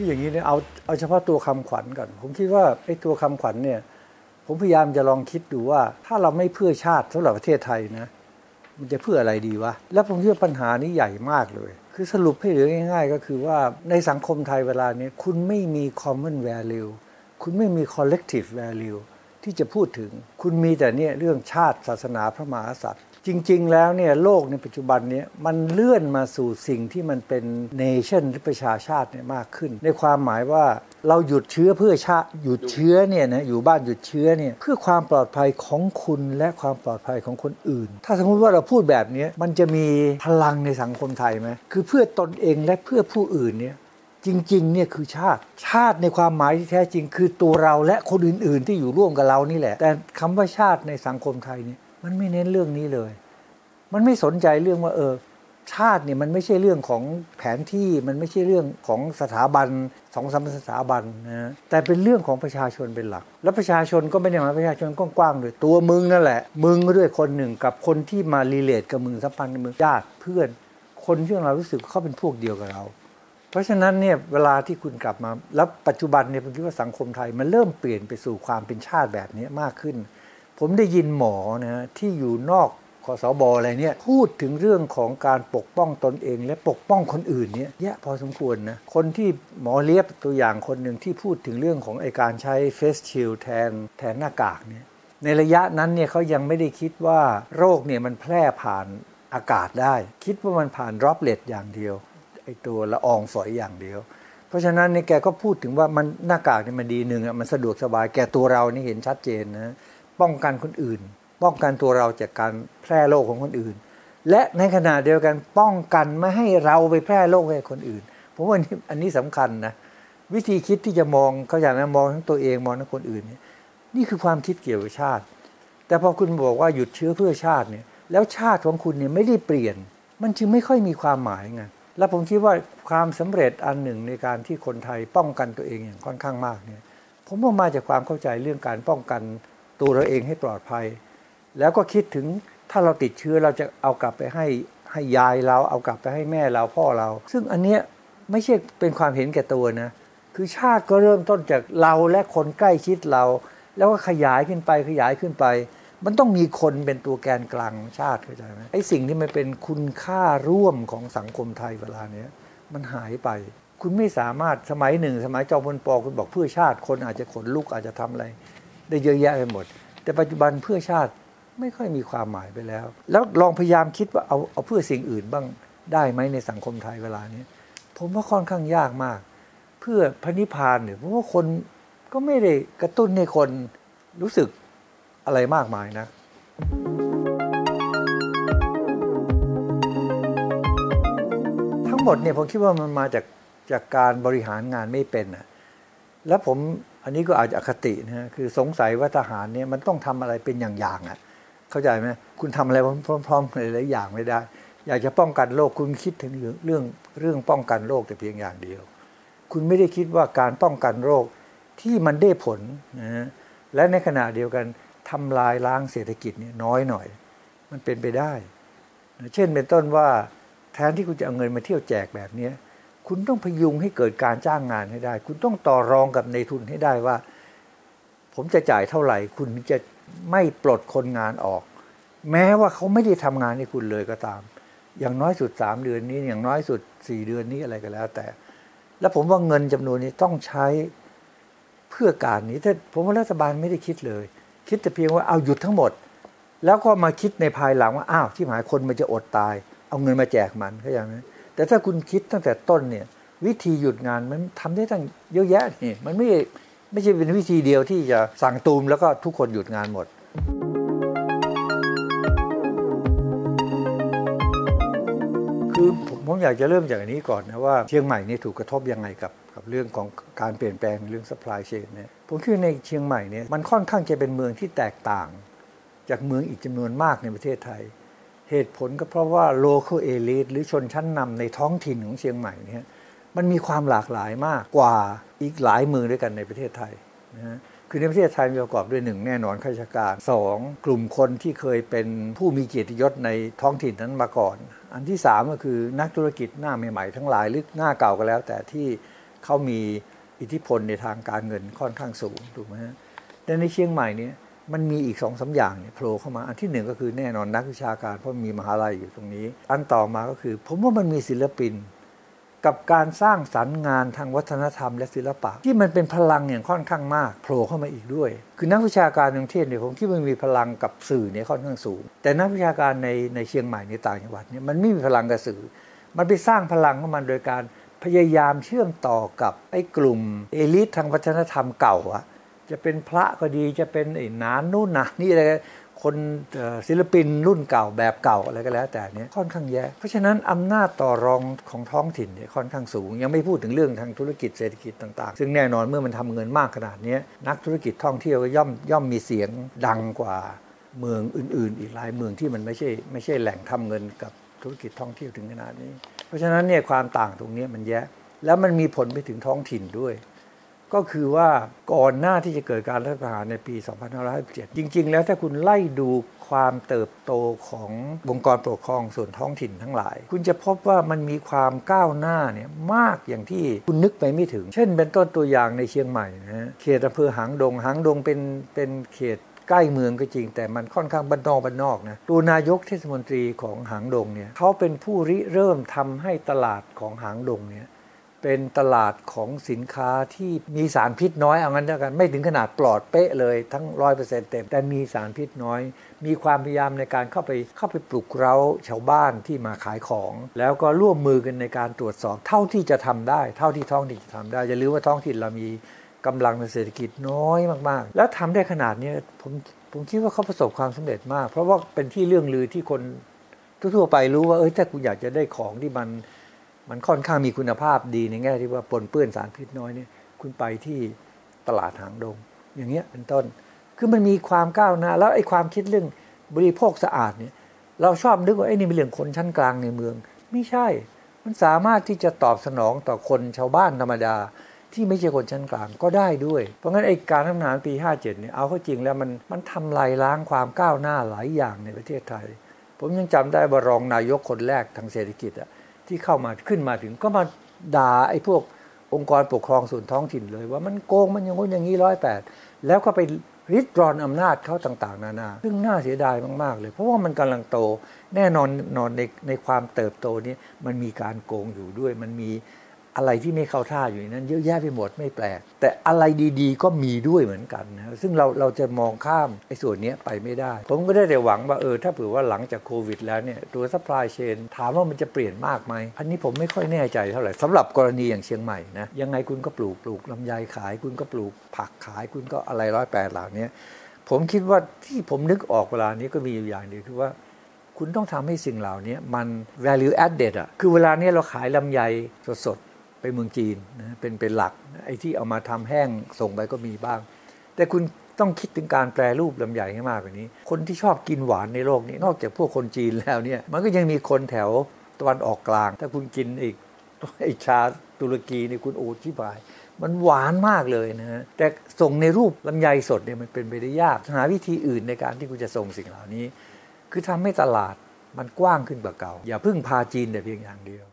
คืออย่างนี้เนี่ยเอาเอาเฉพาะตัวคำขวัญก่อน ผมคิดว่าไอ้ตัวคำขวัญเนี่ย ผมพยายามจะลองคิดดูว่า ถ้าเราไม่เพื่อชาติสำหรับประเทศไทยนะ มันจะเพื่ออะไรดีวะ แล้วผมคิดว่าปัญหานี้ใหญ่มากเลย คือสรุปให้เหลือง่าย ๆ ก็คือว่าในสังคมไทยเวลานี้คุณไม่มี common value คุณไม่มี collective value ที่จะพูดถึง คุณมีแต่เนี่ยเรื่องชาติศาสนาพระมหากษัตริย์ จริง ๆ แล้วเนี่ยโลกในปัจจุบันนี้มันเลื่อนมาสู่สิ่งที่มันเป็นเนชั่นหรือประชาชาติเนี่ยมากขึ้น ในความหมายว่าเราหยุดเชื้อเพื่อชาติหยุดเชื้อเนี่ยนะอยู่บ้านหยุดเชื้อเนี่ยเพื่อความปลอดภัยของคุณและความปลอดภัยของคนอื่น ถ้าสมมุติว่าเราพูดแบบนี้มันจะมีพลังในสังคมไทยไหมคือเพื่อตนเองและเพื่อผู้อื่นเนี่ยจริงๆเนี่ยคือชาติชาติในความหมายที่แท้จริง คือตัวเราและคนอื่น ๆ ที่อยู่ร่วมกับเรานี่แหละ แต่คำว่าชาติในสังคมไทยเนี่ย มันไม่เน้นเรื่องนี้เลย มันไม่สนใจเรื่องว่า เออ ชาติเนี่ยมันไม่ใช่เรื่องของแผนที่มันไม่ใช่เรื่องของสถาบันสองสามสถาบันนะแต่เป็นเรื่องของประชาชนเป็นหลัก แล้วประชาชนก็ไม่ได้หมายประชาชนกว้างๆเลยตัวมึงนั่นแหละ มึงด้วยคนหนึ่งกับคนที่มารีเลทกับมึงสัมพันธ์กับมึงญาติเพื่อน คนที่เรารู้สึกเขาเป็นพวกเดียวกับเราเพราะฉะนั้นเนี่ยเวลาที่คุณกลับมา แล้วปัจจุบันเนี่ยผมคิดว่าสังคมไทย มันเริ่มเปลี่ยนไปสู่ความเป็นชาติแบบนี้มากขึ้น ผมได้ยินหมอนะที่อยู่นอกคอสบอะไรเนี่ยพูดถึงเรื่องของการปกป้องตนเอง และปกป้องคนอื่นเนี่ยเยอะพอสมควรนะคนที่หมอเรียกตัวอย่างคนหนึ่งที่พูดถึงเรื่องของไอการใช้ face shield แทนแทนหน้ากากเนี่ยในระยะนั้นเนี่ยเขายังไม่ได้คิดว่าโรคเนี่ยมันแพร่ผ่านอากาศได้ คิดว่ามันผ่าน droplet อย่างเดียวไอตัวละอองฝอยอย่างเดียว เพราะฉะนั้นเนี่ยแกก็พูดถึงว่ามันหน้ากากเนี่ยมันดีหนึ่งอะมันสะดวกสบายแก่ตัวเรานี่เห็นชัดเจนนะ ป้องกันคนอื่น ป้องกันตัวเราจากการแพร่โรคของคนอื่น และในขณะเดียวกันป้องกันไม่ให้เราไปแพร่โรคให้คนอื่นผมว่านี่อันนี้สำคัญนะวิธีคิดที่จะมองเขาอย่างนั้นมองทั้งตัวเองมองทั้งคนอื่นเนี่ยนี่คือความคิดเกี่ยวกับชาติ แต่พอคุณบอกว่าหยุดเชื้อเพื่อชาติเนี่ยแล้วชาติของคุณเนี่ยไม่ได้เปลี่ยน มันจึงไม่ค่อยมีความหมายไงแล้วผมคิดว่าความสำเร็จอันหนึ่งในการที่คนไทยป้องกันตัวเองอย่างค่อนข้างมากเนี่ยผมว่ามาจากความเข้าใจเรื่องการป้องกัน ตัวเราเองให้ปลอดภัย แล้วก็คิดถึงถ้าเราติดเชื้อเราจะเอากลับไปให้ให้ยายเราเอากลับไปให้แม่เราพ่อเรา ซึ่งอันเนี้ยไม่ใช่เป็นความเห็นแก่ตัวนะ คือชาติก็เริ่มต้นจากเราและคนใกล้ชิดเรา แล้วก็ขยายขึ้นไปขยายขึ้นไป มันต้องมีคนเป็นตัวแกนกลางชาติเข้าใจไหมไอ้สิ่งที่มันเป็นคุณค่าร่วมของสังคมไทยเวลาเนี้ยมันหายไป คุณไม่สามารถสมัยหนึ่ง สมัยจอมพลปอคุณบอกเพื่อชาติคนอาจจะขนลุกอาจจะทำอะไร ได้เยอะแยะไปหมด แต่ปัจจุบันเพื่อชาติไม่ค่อยมีความหมายไปแล้ว แล้วลองพยายามคิดว่าเอาเอาเพื่อสิ่งอื่นบ้างได้ไหมในสังคมไทยเวลานี้ผมว่าค่อนข้างยากมาก เพื่อพระนิพพานเนี่ยเพราะว่าคนก็ไม่ได้กระตุ้นให้คนรู้สึกอะไรมากมายนะทั้งหมดเนี่ยผมคิดว่ามันมาจากจากการบริหารงานไม่เป็นอะแล้วผม อันนี้ก็อาจจะอคตินะฮะคือสงสัยว่าทหารเนี่ยมันต้องทำอะไรเป็นอย่างๆอะ เข้าใจไหมคุณทำอะไรพร้อมๆหลายๆอย่างไม่ได้ อยากจะป้องกันโรคคุณคิดถึงเรื่องเรื่องเรื่องป้องกันโรคแต่เพียงอย่างเดียว คุณไม่ได้คิดว่าการป้องกันโรคที่มันได้ผลนะฮะและในขณะเดียวกันทำลายล้างเศรษฐกิจเนี่ยน้อยหน่อย มันเป็นไปได้ เช่นเป็นต้นว่าแทนที่คุณจะเอาเงินมาเที่ยวแจกแบบเนี้ย คุณต้องพยุงให้เกิดการจ้างงานให้ได้ คุณต้องต่อรองกับในทุนให้ได้ว่า ผมจะจ่ายเท่าไหร่ คุณจะไม่ปลดคนงานออก แม้ว่าเขาไม่ได้ทำงานให้คุณเลยก็ตาม อย่างน้อยสุดสามเดือนนี้อย่างน้อยสุดสี่เดือนนี้อะไรก็แล้ว แต่ แล้วผมว่าเงินจำนวนนี้ต้องใช้เพื่อการนี้ถ้าผมว่ารัฐบาลไม่ได้คิดเลย คิดแต่เพียงว่าเอาหยุดทั้งหมด แล้วก็มาคิดในภายหลังว่าอ้าวที่หมายคนมันจะอดตาย เอาเงินมาแจกมันเขาอย่างนั้น แต่ถ้าคุณคิดตั้งแต่ต้นเนี่ย วิธีหยุดงานมันทำได้ตั้งเยอะแยะนี่มันไม่ไม่ใช่เป็นวิธีเดียวที่จะสั่งตูมแล้วก็ทุกคนหยุดงานหมดคือผมผมอยากจะเริ่มจากอันนี้ก่อนนะว่าเชียงใหม่นี่ถูกกระทบยังไงกับกับเรื่องของการเปลี่ยนแปลงเรื่อง supply chain เนี่ยผมคิดในเชียงใหม่เนี่ยมันค่อนข้างจะเป็นเมืองที่แตกต่าง จากเมืองอีกจำนวนมากในประเทศไทย เหตุผลก็เพราะว่า local elite หรือชนชั้นนำในท้องถิ่นของเชียงใหม่เนี่ยมันมีความหลากหลายมากกว่าอีกหลายเมืองด้วยกันในประเทศไทยนะฮะคือในประเทศไทยมีประกอบด้วยหนึ่งแน่นอนข้าราชการสองกลุ่มคนที่เคยเป็นผู้มีเกียรติยศในท้องถิ่นนั้นมาก่อน อันที่สามก็คือนักธุรกิจหน้าใหม่ๆทั้งหลายหรือหน้าเก่าก็แล้ว แต่ที่เขามีอิทธิพลในทางการเงินค่อนข้างสูงถูกไหมฮะแต่ในเชียงใหม่เนี่ย มันมีอีกสองสาอย่างเนี่ยโผล่เข้ามาอันที่หนึ่งก็คือแน่นอนนักวิชาการเพราะมีมหาลัยอยู่ตรงนี้ อันต่อมาก็คือ ผมว่ามันมีศิลปิน กับการสร้างสรรค์งานทางวัฒนธรรมและศิลปะ ที่มันเป็นพลังอย่างค่อนข้างมากโผล่เข้ามาอีกด้วย คือนักวิชาการในประเทศเนี่ยผมคิดว่ามีพลังกับสื่อเนี่ยค่อนข้างสูง แต่นักวิชาการในในเชียงใหม่ในต่างจังหวัดเนี่ยมันไม่มีพลังกับสื่อ มันไปสร้างพลังของมันโดยการพยายามเชื่อมต่อกับไอ้กลุ่มเอลิททางวัฒนธรรมเก่าอะ จะเป็นพระก็ดีจะเป็นไอ้นานนู่นนะนี่อะไรคนศิลปินรุ่นเก่าแบบเก่าอะไรก็แล้ว แต่เนี้ยค่อนข้างแย่เพราะฉะนั้นอำนาจต่อรองของท้องถิ่นเนี่ยค่อนข้างสูง ยังไม่พูดถึงเรื่องทางธุรกิจเศรษฐกิจต่าง ๆ ซึ่งแน่นอนเมื่อมันทำเงินมากขนาดนี้นักธุรกิจท่องเที่ยวก็ย่อมย่อมมีเสียงดังกว่าเมืองอื่น ๆ อีกหลายเมืองที่มันไม่ใช่ไม่ใช่แหล่งทำเงินกับธุรกิจท่องเที่ยวถึงขนาดนี้ เพราะฉะนั้นเนี่ยความต่างตรงนี้มันแย่แล้วมันมีผลไปถึงท้องถิ่นด้วย ก็คือว่าก่อนหน้าที่จะเกิดการรัฐประหารในปี 2557 จริง ๆ แล้วถ้าคุณไล่ดูความเติบโตขององค์กรปกครองส่วนท้องถิ่นทั้งหลาย คุณจะพบว่ามันมีความก้าวหน้าเนี่ยมากอย่างที่คุณนึกไปไม่ถึง เช่นเป็นต้นตัวอย่างในเชียงใหม่นะฮะเขตอำเภอหางดง หางดงเป็นเป็นเขตใกล้เมืองก็จริง แต่มันค่อนข้างบ้านนอกบ้านนอกนะตัวนายกเทศมนตรีของหางดงเนี่ยเขาเป็นผู้ริเริ่มทำให้ตลาดของหางดงเนี่ย เป็นตลาดของสินค้าที่มีสารพิษน้อยเอางั้นแล้วกัน ไม่ถึงขนาดปลอดเป๊ะเลยทั้งร้อยเปอร์เซ็นต์เต็ม แต่มีสารพิษน้อย มีความพยายามในการเข้าไปเข้าไปปลุกเร้าชาวบ้านที่มาขายของ แล้วก็ร่วมมือกันในการตรวจสอบเท่าที่จะทำได้ เท่าที่ท้องถิ่นจะทำได้อย่าลืมว่าท้องถิ่นเรามีกำลังในเศรษฐกิจน้อยมากๆ แล้วทำได้ขนาดนี้ผมผมคิดว่าเขาประสบความสำเร็จมาก เพราะว่าเป็นที่เรื่องลือที่คนทั่วไปรู้ว่าเออถ้าคุณอยากจะได้ของที่มัน มันค่อนข้างมีคุณภาพดีในแง่ที่ว่าปนเปื้อนสารพิษน้อยเนี่ยคุณไปที่ตลาดหางดง อย่างเงี้ยเป็นต้น คือมันมีความก้าวหน้า แล้วไอ้ความคิดเรื่องบริโภคสะอาดเนี่ยเราชอบนึกว่าไอ้นี่เป็นเรื่องคนชั้นกลางในเมือง ไม่ใช่ มันสามารถที่จะตอบสนองต่อคนชาวบ้านธรรมดา ที่ไม่ใช่คนชั้นกลางก็ได้ด้วย เพราะงั้นไอ้การทำงานปี 57เนี่ยเอาเข้าจริงแล้วมันมันทำลายล้างความก้าวหน้าหลายอย่างในประเทศไทย ผมยังจำได้ว่ารองนายกคนแรกทางเศรษฐกิจอะ ที่เข้ามาขึ้นมาถึงก็มาด่าไอ้พวกองค์กรปกครองส่วนท้องถิ่นเลย ว่ามันโกงมันอย่างงู้นอย่างนี้ร้อยแปดแล้วก็ไปริดรอนอำนาจเขาต่าง ๆ นานา ซึ่งน่าเสียดายมาก ๆ เลย เพราะว่ามันกำลังโตแน่นอนนอนในในความเติบโตนี้มันมีการโกงอยู่ด้วย มันมี อะไรที่ไม่เข้าท่าอยู่นั้น เยอะแยะไปหมดไม่แปลก แต่อะไรดีๆ ก็มีด้วยเหมือนกันนะซึ่งเราเราจะมองข้ามไอ้ส่วนนี้ไปไม่ได้ ผมก็ได้แต่หวังว่าเออถ้าเผื่อว่าหลังจากโควิดแล้วเนี่ยตัว supply chain ถามว่ามันจะเปลี่ยนมากไหมอันนี้ผมไม่ค่อยแน่ใจเท่าไหร่สำหรับกรณีอย่างเชียงใหม่นะยังไงคุณก็ปลูกปลูกลำไยขาย คุณก็ปลูกผักขาย คุณก็อะไรร้อยแปดเหล่านี้ผมคิดว่าที่ผมนึกออกเวลานี้ก็มีอยู่อย่างเดียวคือว่าคุณต้องทำให้สิ่งเหล่านี้มัน value added อะคือเวลานี้เราขายลำไยสด ไปเมืองจีนนะเป็นเป็นหลักไอ้ที่เอามาทำแห้งส่งไปก็มีบ้าง แต่คุณต้องคิดถึงการแปรรูปลำไยให้มากกว่านี้ คนที่ชอบกินหวานในโลกนี้ นอกจากพวกคนจีนแล้วเนี่ย มันก็ยังมีคนแถวตะวันออกกลาง ถ้าคุณกินอีกไอชาตุรกีนี่คุณโอชิบาย มันหวานมากเลยนะฮะแต่ส่งในรูปลำไยสดเนี่ยมันเป็นไปได้ยากหาวิธีอื่นในการที่คุณจะส่งสิ่งเหล่านี้ คือทำให้ตลาดมันกว้างขึ้นกว่าเก่า อย่าพึ่งพาจีนแต่เพียงอย่างเดียว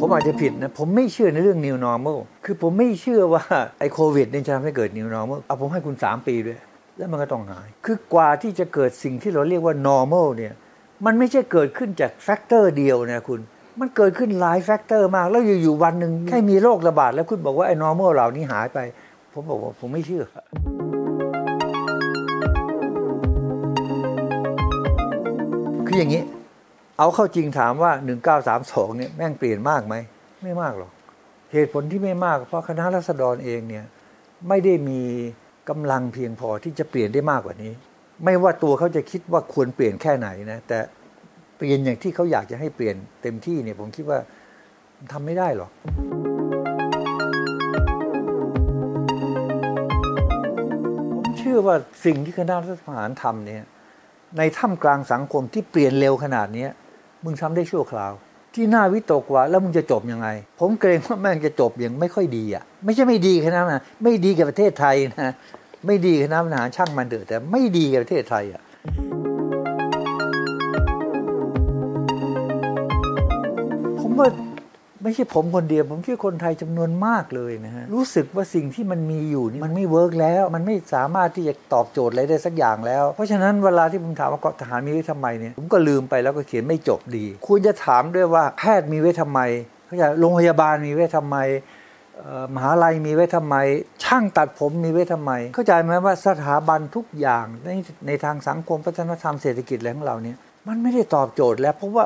ผมอาจจะผิดนะ ผมไม่เชื่อในเรื่อง new normal คือผมไม่เชื่อว่าไอ้โควิดเนี่ยจะทำให้เกิด new normal เอาผมให้คุณ 3 ปีด้วย แล้วมันก็ต้องหาย คือกว่าที่จะเกิดสิ่งที่เราเรียกว่า normal เนี่ยมันไม่ใช่เกิดขึ้นจาก factor เดียวนะคุณ มันเกิดขึ้นหลาย factor มาก แล้วอยู่ๆวันหนึ่งแค่มีโรคระบาดแล้วคุณบอกว่าไอ้ normal เหล่านี้หายไป ผมบอกว่าผมไม่เชื่อคืออย่างนี้ เอาเข้าจริงถามว่า 1932เนี่ยแม่งเปลี่ยนมากไหม ไม่มากหรอก เหตุผลที่ไม่มาก เพราะคณะราษฎรเองเนี่ยไม่ได้มีกำลังเพียงพอที่จะเปลี่ยนได้มากกว่านี้ ไม่ว่าตัวเขาจะคิดว่าควรเปลี่ยนแค่ไหนนะแต่เปลี่ยนอย่างที่เขาอยากจะให้เปลี่ยนเต็มที่เนี่ยผมคิดว่าทำไม่ได้หรอกผมเชื่อว่าสิ่งที่คณะรัฐประหารทำเนี่ยในท่ามกลางสังคมที่เปลี่ยนเร็วขนาดนี้ มึงทำได้ชั่วคราว ที่น่าวิตกว่าแล้วมึงจะจบยังไง ผมเกรงว่าแม่งจะจบอย่างไม่ค่อยดีอะ ไม่ใช่ไม่ดีแค่นั้นนะไม่ดีกับประเทศไทยนะไม่ดีคณะบริหารช่างมันเถอะแต่ไม่ดีกับประเทศไทยอะว่า ไม่ใช่ผมคนเดียว ผมคิดคนไทยจำนวนมากเลยนะฮะ รู้สึกว่าสิ่งที่มันมีอยู่นี่มันไม่เวิร์กแล้ว มันไม่สามารถที่จะตอบโจทย์อะไรได้สักอย่างแล้ว เพราะฉะนั้นเวลาที่ผมถามว่าทหารมีไว้ทำไมเนี่ยผมก็ลืมไปแล้วก็เขียนไม่จบดี คุณจะถามด้วยว่าแพทย์มีไว้ทำไมเขาจะโรงพยาบาลมีไว้ทำไมมหาลัยมีไว้ทำไม ช่างตัดผมมีไว้ทำไม เข้าใจไหมว่าสถาบันทุกอย่างในในทางสังคมวัฒนธรรมเศรษฐกิจอะไรของเราเนี่ยมันไม่ได้ตอบโจทย์แล้ว เพราะว่า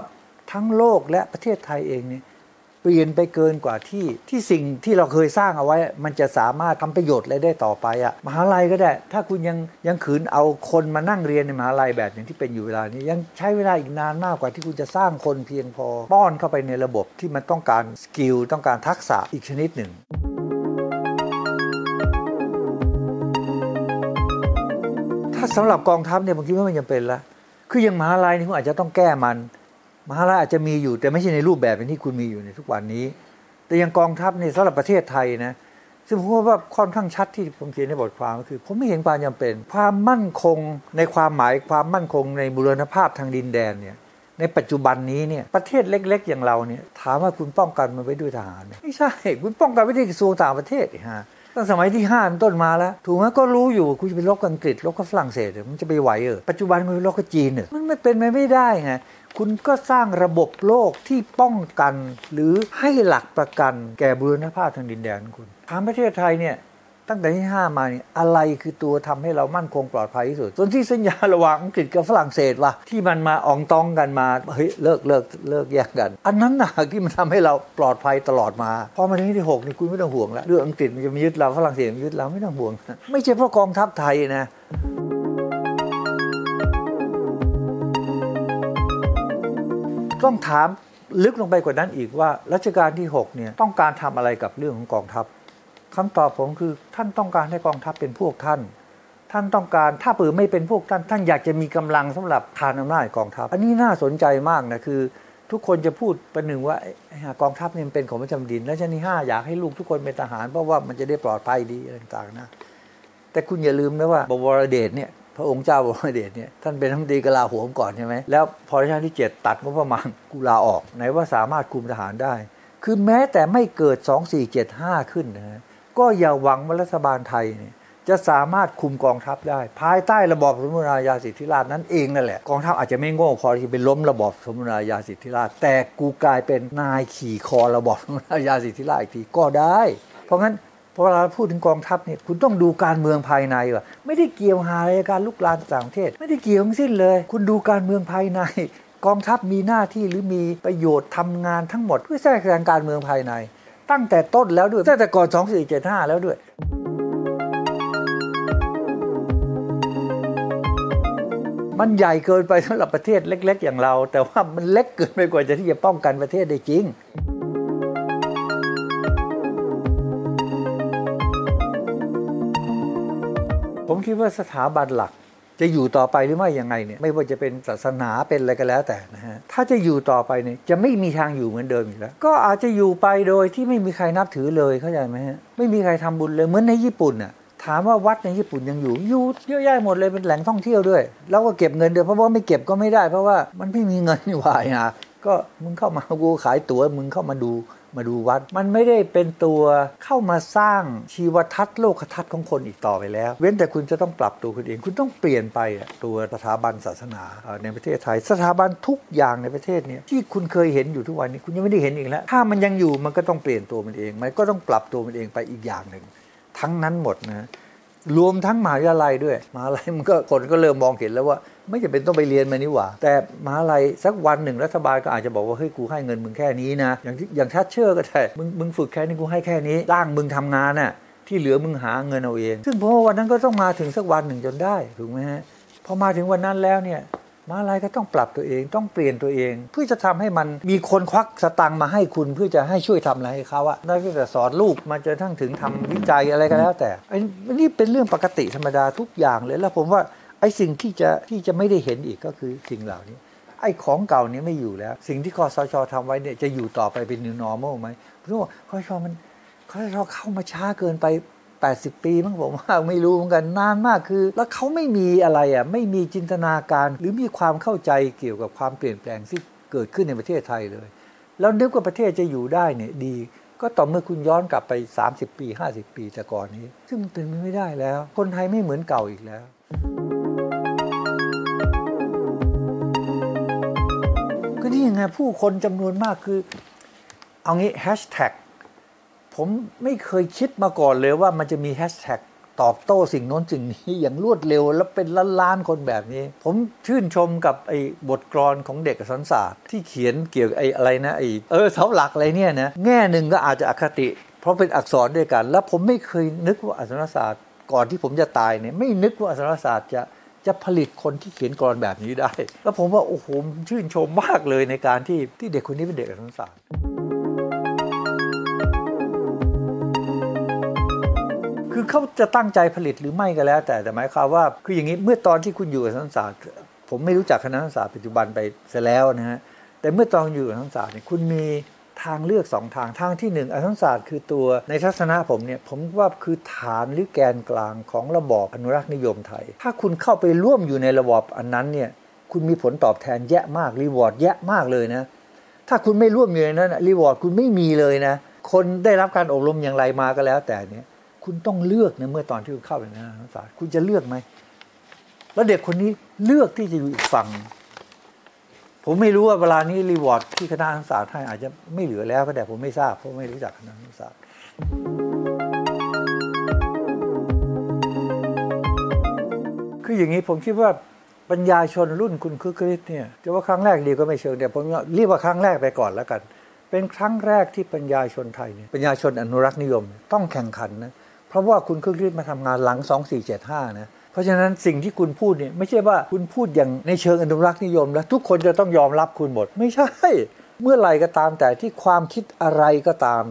ทั้งโลกและประเทศไทยเองเนี่ย เปลี่ยนไปเกินกว่าที่ที่สิ่งที่เราเคยสร้างเอาไว้ มันจะสามารถทำประโยชน์อะไรได้ต่อไปอะ่ะมหาลัยก็ได้ ถ้าคุณยังยังขืนเอาคนมานั่งเรียนในมหาลัยแบบอย่างที่เป็นอยู่เวลานี้ ยังใช้เวลาอีกนานมากกว่าที่คุณจะสร้างคนเพียงพอ ป้อนเข้าไปในระบบที่มันต้องการสกิลต้องการทักษะอีกชนิดหนึ่งถ้าสำหรับกองทัพเนี่ยผมคิดว่ามันยังเป็นละคือยังมหาลัยนี่คุณอาจจะต้องแก้มัน มหาลัยอาจจะมีอยู่แต่ไม่ใช่ในรูปแบบที่คุณมีอยู่ในทุกวันนี้ แต่ยังกองทัพเนี่ยสำหรับประเทศไทยนะซึ่งผมว่าค่อนข้างชัดที่ผมเขียนในบทความก็คือ ผมไม่เห็นความจำเป็น ความมั่นคงในความหมายความมั่นคงในบุรณภาพทางดินแดนเนี่ยในปัจจุบันนี้เนี่ยประเทศเล็ก ๆ อย่างเราเนี่ยถามว่าคุณป้องกันมันไว้ด้วยทหารไม่ใช่ คุณป้องกันไว้ที่กระทรวงต่างประเทศฮะตั้งสมัยที่ห้าต้นมาแล้ว ถูกไหมก็รู้อยู่คุณจะไปลบอังกฤษลบกับฝรั่งเศสมันจะไปไหวเออปัจจุบันมันไปลบกับจีนเออมันไม่เป็นไปไม่ได้ไง คุณก็สร้างระบบโลกที่ป้องกัน หรือให้หลักประกันแก่บุรณภาพทางดินแดนคุณทางประเทศไทยเนี่ยตั้งแต่ที่ห้ามาเนี่ยอะไรคือตัวทำให้เรามั่นคงปลอดภัยที่สุด ส่วนที่สัญญาระหว่างอังกฤษกับฝรั่งเศสว่ะ ที่มันมาอองตองกันมา เฮ้ย เลิกเลิกเลิกแยกกัน อันนั้นนะที่มันทำให้เราปลอดภัยตลอดมา พอมาถึงที่หกนี่คุณไม่ต้องห่วงแล้วเรื่องอังกฤษมันจะมียึดเราฝรั่งเศสมันยึดเราไม่ต้องห่วง ไม่ใช่เพราะกองทัพไทยนะ ต้องถามลึกลงไปกว่านั้นอีกว่ารัชกาลที่6เนี่ยต้องการทำอะไรกับเรื่องของกองทัพคำตอบผมคือท่านต้องการให้กองทัพเป็นพวกท่าน ท่านต้องการถ้าปือไม่เป็นพวกท่าน ท่านอยากจะมีกำลังสำหรับทานอำนาจกองทัพ อันนี้น่าสนใจมากนะคือ ทุกคนจะพูดประหนึ่งว่ากองทัพนี่เป็นของประจำดิน และชนีห้าอยากให้ลูกทุกคนเป็นทหารเพราะว่ามันจะได้ปลอดภัยดีต่างๆนะแต่คุณอย่าลืมนะว่าบวรเดชเนี่ย พระองค์เจ้าบรมเดชเนี่ยท่านเป็นรัฐมนตรีกลาโหมก่อนใช่ไหมแล้วพอรัชกาลที่ 7 ตัดงบประมาณกูลาออกไหนว่าสามารถคุมทหารได้ คือแม้แต่ไม่เกิด 2475 ขึ้นนะก็อย่าหวังว่ารัฐบาลไทยเนี่ยจะสามารถคุมกองทัพได้ ภายใต้ระบอบสมรายาสิทธิราชนั่นเองนั่นแหละกองทัพอาจจะไม่โง่พอที่ไปล้มระบอบสมรายาสิทธิราช แต่กูกลายเป็นนายขี่คอระบอบสมรายาสิทธิราชอีกทีก็ได้ เพราะงั้น พอเราพูดถึงกองทัพเนี่ยคุณต้องดูการเมืองภายในว่ะไม่ได้เกี่ยวหาอะไรการลุกลานต่างประเทศ ไม่ได้เกี่ยวทั้งสิ้นเลย คุณดูการเมืองภายใน กองทัพมีหน้าที่หรือมีประโยชน์ทำงานทั้งหมด เพื่อแทรกแซงการเมืองภายใน ตั้งแต่ต้นแล้วด้วยตั้งแต่ก่อน 2475 แล้วด้วยมันใหญ่เกินไปสำหรับประเทศเล็ก ๆ อย่างเรา แต่ว่ามันเล็กเกินไปกว่าจะที่จะป้องกันประเทศได้จริง คิดว่าสถาบันหลัก จะอยู่ต่อไปหรือไม่ยังไงเนี่ยไม่ว่าจะเป็นศาสนาเป็นอะไรก็แล้วแต่นะฮะถ้าจะอยู่ต่อไปเนี่ยจะไม่มีทางอยู่เหมือนเดิมอีกแล้ว ก็อาจจะอยู่ไปโดยที่ไม่มีใครนับถือเลยเข้าใจไหมฮะไม่มีใครทำบุญเลยเหมือนในญี่ปุ่นน่ะถามว่าวัดในญี่ปุ่นยังอยู่อยู่เยอะแยะหมดเลยเป็นแหล่งท่องเที่ยวด้วย แล้วก็เก็บเงินเดือนเพราะว่าไม่เก็บก็ไม่ได้เพราะว่ามันไม่มีเงินนี่หว่าอะก็มึงเข้ามากูขายตั๋วมึงเข้ามาดู มาดูวัด มันไม่ได้เป็นตัวเข้ามาสร้างชีวทัศน์โลกทัศน์ของคนอีกต่อไปแล้ว เว้นแต่คุณจะต้องปรับตัวคุณเอง คุณต้องเปลี่ยนไปตัวสถาบันศาสนาในประเทศไทย สถาบันทุกอย่างในประเทศนี้ที่คุณเคยเห็นอยู่ทุกวันนี้คุณยังไม่ได้เห็นอีกแล้ว ถ้ามันยังอยู่มันก็ต้องเปลี่ยนตัวมันเอง มันก็ต้องปรับตัวมันเองไปอีกอย่างหนึ่งทั้งนั้นหมดนะ รวมทั้งมหาวิทยาลัยด้วยมหาลัยมันก็คนก็เริ่มมองเห็นแล้วว่า ไม่จำเป็นต้องไปเรียนมานี่หว่า แต่มหาลัยสักวันหนึ่งรัฐบาลก็อาจจะบอกว่าเฮ้ยกูให้เงินมึงแค่นี้นะ อย่างที่อย่างทัชเชอร์ก็ได้มึงมึงฝึกแค่นี้กูให้แค่นี้ร่างมึงทำงานน่ะที่เหลือมึงหาเงินเอาเอง ซึ่งเพราะวันนั้นก็ต้องมาถึงสักวันหนึ่งจนได้ถูกไหมฮะพอมาถึงวันนั้นแล้วเนี่ย มาลายก็ต้องปรับตัวเองต้องเปลี่ยนตัวเอง เพื่อจะทำให้มันมีคนควักสตังมาให้คุณเพื่อจะให้ช่วยทำอะไรให้เขาอะนั่นก็จะสอนลูกมาจนทั้งถึงทำวิจัยอะไรก็แล้วแต่อันนี้เป็นเรื่องปกติธรรมดาทุกอย่างเลยแล้วผมว่าไอ้สิ่งที่จะที่จะไม่ได้เห็นอีกก็คือสิ่งเหล่านี้ ไอ้ของเก่านี้ไม่อยู่แล้ว สิ่งที่คอสชทำไว้เนี่ยจะอยู่ต่อไปเป็น new normal ไหมเพราะว่าคอสชมันคอสชเข้ามาช้าเกินไป 80 ปีมั้งผมว่าไม่รู้เหมือนกันนานมากคือ แล้วเขาไม่มีอะไรอะไม่มีจินตนาการหรือมีความเข้าใจเกี่ยวกับความเปลี่ยนแปลงที่เกิดขึ้นในประเทศไทยเลย แล้วนึกว่าประเทศจะอยู่ได้เนี่ยดี ก็ต่อเมื่อคุณย้อนกลับไป 30 ปี 50 ปีแต่ก่อนนี้ ซึ่งมันเป็นไม่ได้แล้ว คนไทยไม่เหมือนเก่าอีกแล้วก็นี่ยังไงผู้คนจำนวนมากคือ เอางี้แฮชแท็ก ผมไม่เคยคิดมาก่อนเลยว่ามันจะมีแฮชแท็กตอบโต้สิ่งโน้นสิ่งนี้อย่างรวดเร็ว แล้วเป็นล้านล้านคนแบบนี้ ผมชื่นชมกับไอ้บทกลอนของเด็กสันศาสตร์ ที่เขียนเกี่ยวกับไอ้อะไรนะไอ้เออเสาหลักอะไรเนี่ยนะแง่หนึ่งก็อาจจะอคติ เพราะเป็นอักษรด้วยกัน แล้วผมไม่เคยนึกว่าอักษรศาสตร์ ก่อนที่ผมจะตายเนี่ยไม่นึกว่าอักษรศาสตร์จะจะผลิตคนที่เขียนกรอนแบบนี้ได้ แล้วผมว่าโอ้โหชื่นชมมากเลยในการที่ที่เด็กคนนี้เป็นเด็กอักษรศาสตร์ คือเขาจะตั้งใจผลิตหรือไม่ก็แล้ว แต่แต่หมายความว่าคืออย่างนี้เมื่อตอนที่คุณอยู่กับสังศาสตร์ผมไม่รู้จักคณะสังศาสตร์ปัจจุบันไปเสียแล้วนะฮะแต่เมื่อตอนอยู่กับสังศาสตร์เนี่ยคุณมีทางเลือกสองทางทางที่หนึ่งอสังศาสตร์คือตัวในทัศนะผมเนี่ยผมว่าคือฐานหรือแกนกลางของระบอบอนุรักษ์นิยมไทย ถ้าคุณเข้าไปร่วมอยู่ในระบอบอันนั้นเนี่ยคุณมีผลตอบแทนแยะมาก reward แยะมากเลยนะถ้าคุณไม่ร่วมอยู่ในนั้น reward คุณไม่มีเลยนะคนได้รับการอบรมอย่างไรมาก็แล้วแต่เนี่ย คุณต้องเลือกนะเมื่อตอนที่คุณเข้าไปในนักศึกษาคุณจะเลือกไหม แล้วเด็กคนนี้เลือกที่จะอยู่อีกฝั่ง ผมไม่รู้ว่าเวลานี้ reward ที่คณะศึกษาให้อาจจะไม่เหลือแล้วก็แต่ผมไม่ทราบเพราะไม่รู้จักคณะศึกษาคืออย่างนี้ผมคิดว่าปัญญาชนรุ่นคุณคือคริสเนี่ยจะว่าครั้งแรกดีก็ไม่เชิงแต่ผมเรียกว่าครั้งแรกไปก่อนแล้วกัน เป็นครั้งแรกที่ปัญญาชนไทยเนี่ยปัญญาชนอนุรักษ์นิยม ต้องแข่งขันนะ เพราะว่าคุณเครื่องรีดมาทำงานหลัง 2475 นะ เพราะฉะนั้นสิ่งที่คุณพูดเนี่ยไม่ใช่ว่าคุณพูดอย่างในเชิงอนุรักษ์นิยม แล้วทุกคนจะต้องยอมรับคุณหมด ไม่ใช่ เมื่อไหร่ก็ตามแต่ที่ความคิดอะไรก็ตาม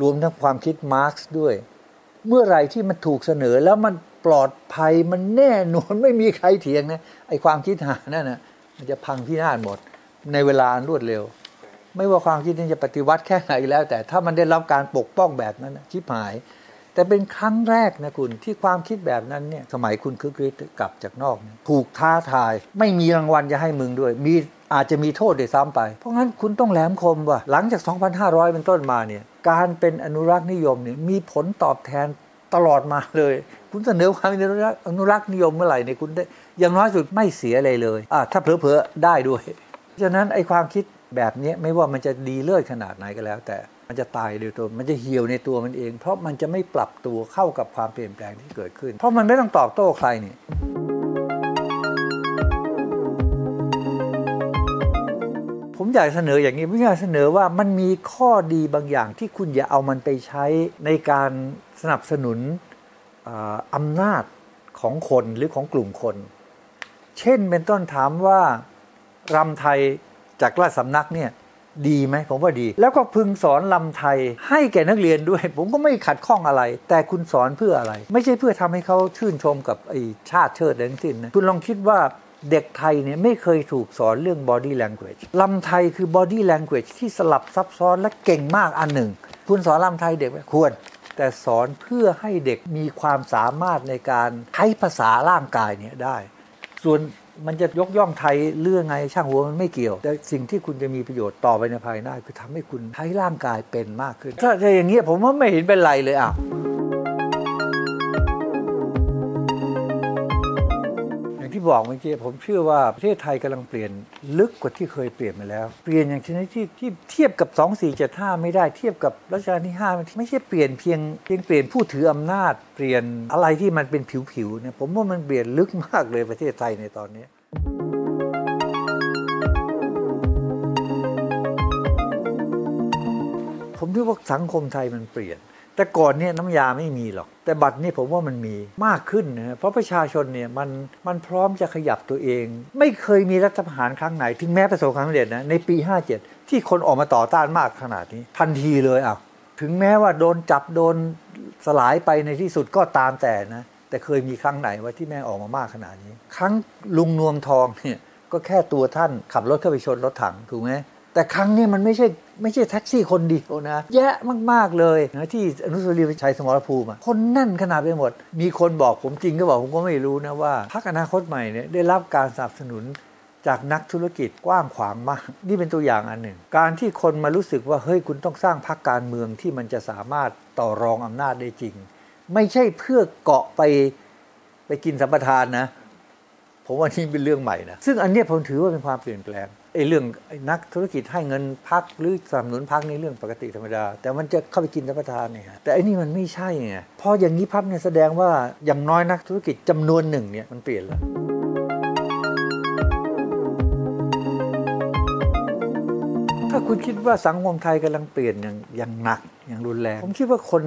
รวมทั้งความคิดมาร์กซ์ด้วย เมื่อไหร่ที่มันถูกเสนอแล้วมันปลอดภัยมันแน่นอนไม่มีใครเถียงนะไอความคิดหานั่นนะมันจะพังพินาศหมด ในเวลารวดเร็ว ไม่ว่าความคิดนี้จะปฏิวัติแค่ไหนแล้ว แต่ถ้ามันได้รับการปกป้องแบบนั้นชิบหาย แต่เป็นครั้งแรกนะคุณที่ความคิดแบบนั้นเนี่ยสมัยคุณคึกฤทธิ์กลับจากนอก ถูกท้าทาย ไม่มีรางวัลจะให้มึงด้วย มีอาจจะมีโทษด้วยซ้ำไป เพราะงั้นคุณต้องแหลมคมว่าหลังจาก 2,500 เป็นต้นมาเนี่ยการเป็นอนุรักษ์นิยมเนี่ยมีผลตอบแทนตลอดมาเลย คุณเสนอความอนุรักษ์นิยมเมื่อไหร่เนี่ยคุณได้อย่างน้อยสุดไม่เสียอะไรเลยอ่าถ้าเพลอๆได้ด้วยฉะนั้นไอ้ความคิดแบบนี้ไม่ว่ามันจะดีเลิศขนาดไหนก็แล้ว แต่ มันจะตายโดยตัวมันจะเหี่ยวในตัวมันเอง เพราะมันจะไม่ปรับตัวเข้ากับความเปลี่ยนแปลงที่เกิดขึ้น เพราะมันไม่ต้องตอบโต้ใครนี่ผมอยากเสนออย่างนี้ผมอยากเสนอว่ามันมีข้อดีบางอย่างที่คุณอย่าเอามันไปใช้ในการสนับสนุนอำนาจของคนหรือของกลุ่มคน เช่นเป็นต้นถามว่ารำไทยจากราชสำนักเนี่ย ดีไหมผมว่าดี แล้วก็พึงสอนลำไทยให้แก่นักเรียนด้วย ผมก็ไม่ขัดข้องอะไร แต่คุณสอนเพื่ออะไร ไม่ใช่เพื่อทำให้เขาชื่นชมกับไอชาติเชิดทั้งสิ้นนะคุณลองคิดว่าเด็กไทยเนี่ยไม่เคยถูกสอนเรื่อง body language ลำไทยคือ body language ที่สลับซับซ้อนและเก่งมากอันหนึ่ง คุณสอนลำไทยเด็กควร แต่สอนเพื่อให้เด็กมีความสามารถในการใช้ภาษาร่างกายเนี่ยได้ ส่วน มันจะยกย่องไทยเรื่องไงช่างหัวมันไม่เกี่ยว แต่สิ่งที่คุณจะมีประโยชน์ต่อไปในภายหน้าคือทำให้คุณใช้ร่างกายเป็นมากขึ้น ถ้าอย่างเงี้ยผมว่าไม่เห็นเป็นไรเลยอะ ที่บอกเมื่อกี้ผมเชื่อว่าประเทศไทยกำลังเปลี่ยนลึกกว่าที่เคยเปลี่ยนมาแล้ว เปลี่ยนอย่างชนิดที่ที่เทียบกับ 2475ไม่ได้เทียบกับรัชกาลที่5ไม่ใช่เปลี่ยนเพียงเพียงเปลี่ยนผู้ถืออำนาจ เปลี่ยนอะไรที่มันเป็นผิวๆเนี่ยผมว่ามันเปลี่ยนลึกมากเลยประเทศไทยในตอนนี้ผมคิดว่าสังคมไทยมันเปลี่ยน แต่ก่อนเนี่ยน้ำยาไม่มีหรอก แต่บัตรนี่ผมว่ามันมีมากขึ้นนะเพราะประชาชนเนี่ยมันมันพร้อมจะขยับตัวเอง ไม่เคยมีรัฐประหารครั้งไหน ถึงแม้ประสบความสำเร็จนะในปี 57 ที่คนออกมาต่อต้านมากขนาดนี้ ทันทีเลยอะถึงแม้ว่าโดนจับโดนสลายไปในที่สุดก็ตามแต่นะแต่เคยมีครั้งไหนว่าที่แม่ออกมามากขนาดนี้ ครั้งลุงนวมทองเนี่ยก็แค่ตัวท่านขับรถเข้าไปชนรถถังถูกไหมแต่ครั้งนี้มันไม่ใช่ ไม่ใช่แท็กซี่คนเดียวนะ แยะมาก ๆ เลยนะที่อนุสาวรีย์ชัยสมรภูมิคนแน่นขนาดไปหมด มีคนบอกผมจริงก็บอกผมก็ไม่รู้นะว่าพรรคอนาคตใหม่เนี่ยได้รับการสนับสนุนจากนักธุรกิจกว้างขวางมาก นี่เป็นตัวอย่างอันหนึ่ง การที่คนมารู้สึกว่าเฮ้ยคุณต้องสร้างพรรคการเมืองที่มันจะสามารถต่อรองอำนาจได้จริง ไม่ใช่เพื่อเกาะไปไปกินสัมปทานนะ ผมว่านี่เป็นเรื่องใหม่นะ ซึ่งอันนี้ผมถือว่าเป็นความเปลี่ยนแปลง ไอ้เรื่องนักธุรกิจให้เงินพักหรือสนับสนุนพักในเรื่องปกติธรรมดา แต่มันจะเข้าไปกินสัมประทานเนี่ยแต่ไอ้นี่มันไม่ใช่ไงพออย่างนี้พับเนี่ยแสดงว่าอย่างน้อยนักธุรกิจจำนวนหนึ่งเนี่ยมันเปลี่ยนแล้วถ้าคุณคิดว่าสังคมไทยกำลังเปลี่ยนอย่างอย่างหนักอย่างรุนแรง ผมคิดว่าคน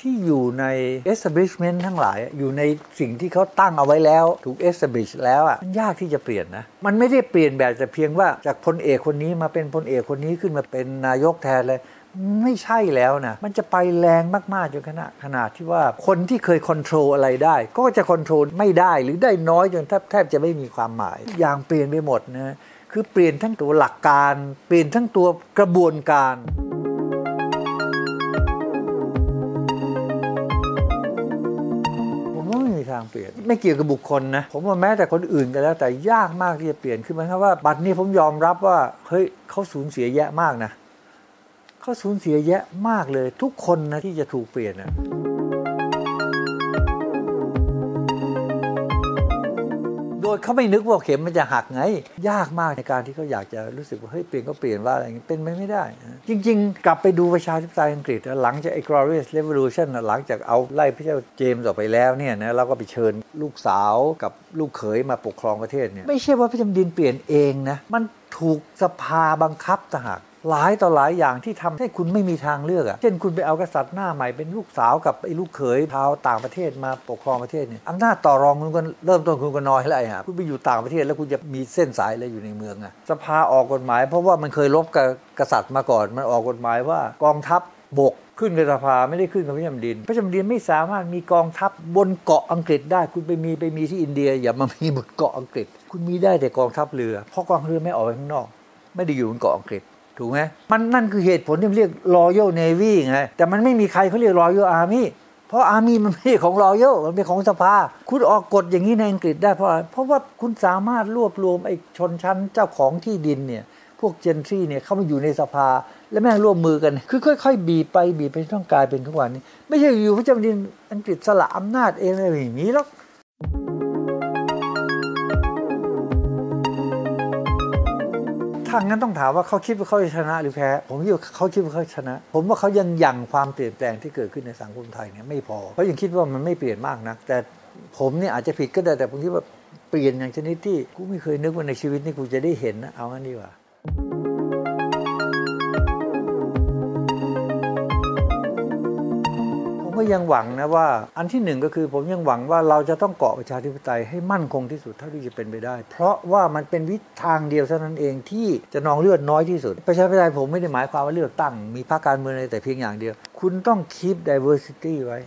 ที่อยู่ใน establishment ทั้งหลาย อยู่ในสิ่งที่เขาตั้งเอาไว้แล้ว ถูก establish แล้วอะมันยากที่จะเปลี่ยนนะ มันไม่ได้เปลี่ยนแบบแต่เพียงว่าจากพลเอกคนนี้มาเป็นพลเอกคนนี้ขึ้นมาเป็นนายกแทนเลยไม่ใช่แล้วนะ มันจะไปแรงมากๆจนขนาดขนาดที่ว่าคนที่เคยค o n t r o l อะไรได้ ก็จะค o n t r o l ไม่ได้หรือได้น้อยจนแทบแทบจะไม่มีความหมาย อย่างเปลี่ยนไปหมดนะคือเปลี่ยนทั้งตัวหลักการ เปลี่ยนทั้งตัวกระบวนการ ทางเปลี่ยน ไม่เกี่ยวกับบุคคลนะ ผมว่าแม้แต่คนอื่นก็แล้วแต่ยากมากที่จะเปลี่ยนคือหมายความว่าบัตรนี้ผมยอมรับว่าเฮ้ยเขาสูญเสียแยะมากนะเขาสูญเสียแยะมากเลย ทุกคนนะที่จะถูกเปลี่ยนนะ โดยเขาไม่นึกว่าเข็มมันจะหักไง ยากมากในการที่เขาอยากจะรู้สึกว่าเฮ้ยเปลี่ยนก็เปลี่ยนว่าอะไรอย่างนี้เป็นไปไม่ได้ จริง ๆ กลับไปดูประชาธิปไตยอังกฤษ หลังจากไอ้ glorious revolution นหลังจากเอาไล่พระเจ้าเจมส์ออกไปแล้วเนี่ยนะเราก็ไปเชิญลูกสาวกับลูกเขยมาปกครองประเทศเนี่ยไม่ใช่ว่าพระจ้าแผ่นดินเปลี่ยนเองนะมันถูกสภาบังคับต่างหาก หลายต่อหลายอย่างที่ทำให้คุณไม่มีทางเลือกอะเช่นคุณไปเอากษัตริย์หน้าใหม่เป็นลูกสาวกับไอ้ลูกเขยชาวต่างประเทศมาปกครองประเทศเนี่ยอำนาจต่อรองคุณก็เริ่มต้นคุณก็น้อยแล้วไอ้ฮะคุณไปอยู่ต่างประเทศแล้วคุณจะมีเส้นสายอะไรอยู่ในเมืองอะสภาออกกฎหมาย เพราะว่ามันเคยลบกับกษัตริย์มาก่อน มันออกกฎหมายว่ากองทัพบกขึ้นกับสภาไม่ได้ขึ้นกับพระจ้าแผ่นดินพระจ้าแผ่นดินไม่สามารถมีกองทัพบนเกาะอังกฤษได้ คุณไปมีไปมีที่อินเดีย อย่ามามีบนเกาะอังกฤษ คุณมีได้แต่กองทัพเรือเพราะกองเรือไม่ออกไปข้างนอก ไม่ได้อยู่บนเกาะอังกฤษ ถูกไหมมันนั่นคือเหตุผลที่เรียก Royal Navy ไงแต่มันไม่มีใครเขาเรียก Royal Army เพราะอาร์มี่มันไม่ใช่ของ Royal มันเป็นของสภา คุณออกกฎอย่างนี้ในอังกฤษได้เพราะอะไรเพราะว่าคุณสามารถรวบรวมไอ้ชนชั้นเจ้าของที่ดินเนี่ยพวกเจนซี่เนี่ยเข้ามาอยู่ในสภา และแม่งร่วมมือกัน คือค่อยๆ บีบไปบีบไปต้องกลายเป็นทุกวันนี้ ไม่ใช่อยู่พระเจ้าดินอังกฤษสละอำนาจเองอะไรอย่างนี้หรอก ถ้างั้นต้องถามว่าเขาคิดว่าเขาชนะหรือแพ้ ผมคิดว่าเขาคิดว่าเขาชนะ ผมว่าเขายังยังความเปลี่ยนแปลงที่เกิดขึ้นในสังคมไทยเนี่ยไม่พอเขายังคิดว่ามันไม่เปลี่ยนมากนะแต่ผมเนี่ยอาจจะผิดก็ได้แต่ผมคิดว่าเปลี่ยนอย่างชนิดที่กูไม่เคยนึกว่าในชีวิตนี้กูจะได้เห็นนะเอางั้นดีกว่า ก็ยังหวังนะว่า อันที่หนึ่งก็คือผมยังหวังว่าเราจะต้องเกาะประชาธิปไตยให้มั่นคงที่สุดเท่าที่จะเป็นไปได้ เพราะว่ามันเป็นวิธีทางเดียวเท่านั้นเองที่จะนองเลือดน้อยที่สุด ประชาธิปไตยผมไม่ได้หมายความว่าเลือกตั้ง มีพรรคการเมืองอะไรแต่เพียงอย่างเดียว คุณต้อง keep diversity ไว้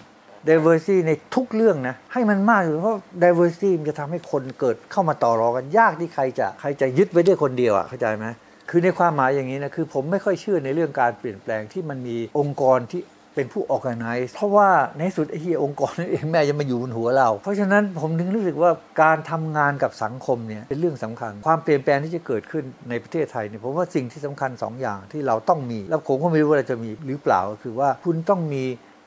diversity ในทุกเรื่องนะ ให้มันมากอยู่เพราะ diversity มันจะทำให้คนเกิดเข้ามาต่อรองกันยากที่ใครจะใครจะยึดไว้ได้คนเดียวอะเข้าใจไหมคือในความหมายอย่างนี้นะคือผมไม่ค่อยเชื่อในเรื่องการเปลี่ยนแปลงที่มันมีองค์กรที่ เป็นผู้ organize เพราะว่าในสุดไอ้ที่องค์กรนั่นเองแม่จะมาอยู่บนหัวเรา เพราะฉะนั้นผมถึงรู้สึกว่าการทำงานกับสังคมเนี่ยเป็นเรื่องสำคัญ ความเปลี่ยนแปลงที่จะเกิดขึ้นในประเทศไทยเนี่ยผมว่าสิ่งที่สำคัญสองอย่างที่เราต้องมี แล้วผมก็ไม่รู้ว่าเราจะมีหรือเปล่าก็คือว่าคุณต้องมี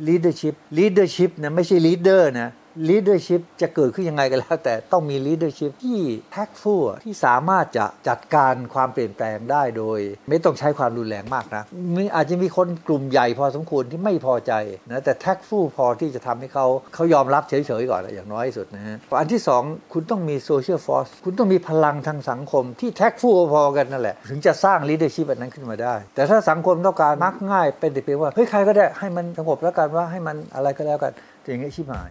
leadership leadership นะไม่ใช่ leader นะ leadership จะเกิดขึ้นยังไงก็แล้ว แต่ต้องมี leadership ที่ tactful ที่สามารถจะจัดการความเปลี่ยนแปลงได้โดย ไม่ต้องใช้ความรุนแรงมากนะมีอาจจะมีคนกลุ่มใหญ่พอสมควรที่ไม่พอใจนะแต่ tactful พอที่จะทำให้เขาเขายอมรับเฉยๆก่อนอย่างน้อยที่สุดนะฮะอันที่สองคุณต้องมี social force คุณต้องมีพลังทางสังคมที่ tactful พอกันนั่นแหละ ถึงจะสร้าง leadership อันนั้นขึ้นมาได้ แต่ถ้าสังคมต้องการมักง่ายเป็นแต่เพียงว่าเฮ้ยใครก็ได้ให้มันสงบแล้วกันว่าให้มันอะไรก็แล้วกันอย่างเงี้ชิบหาย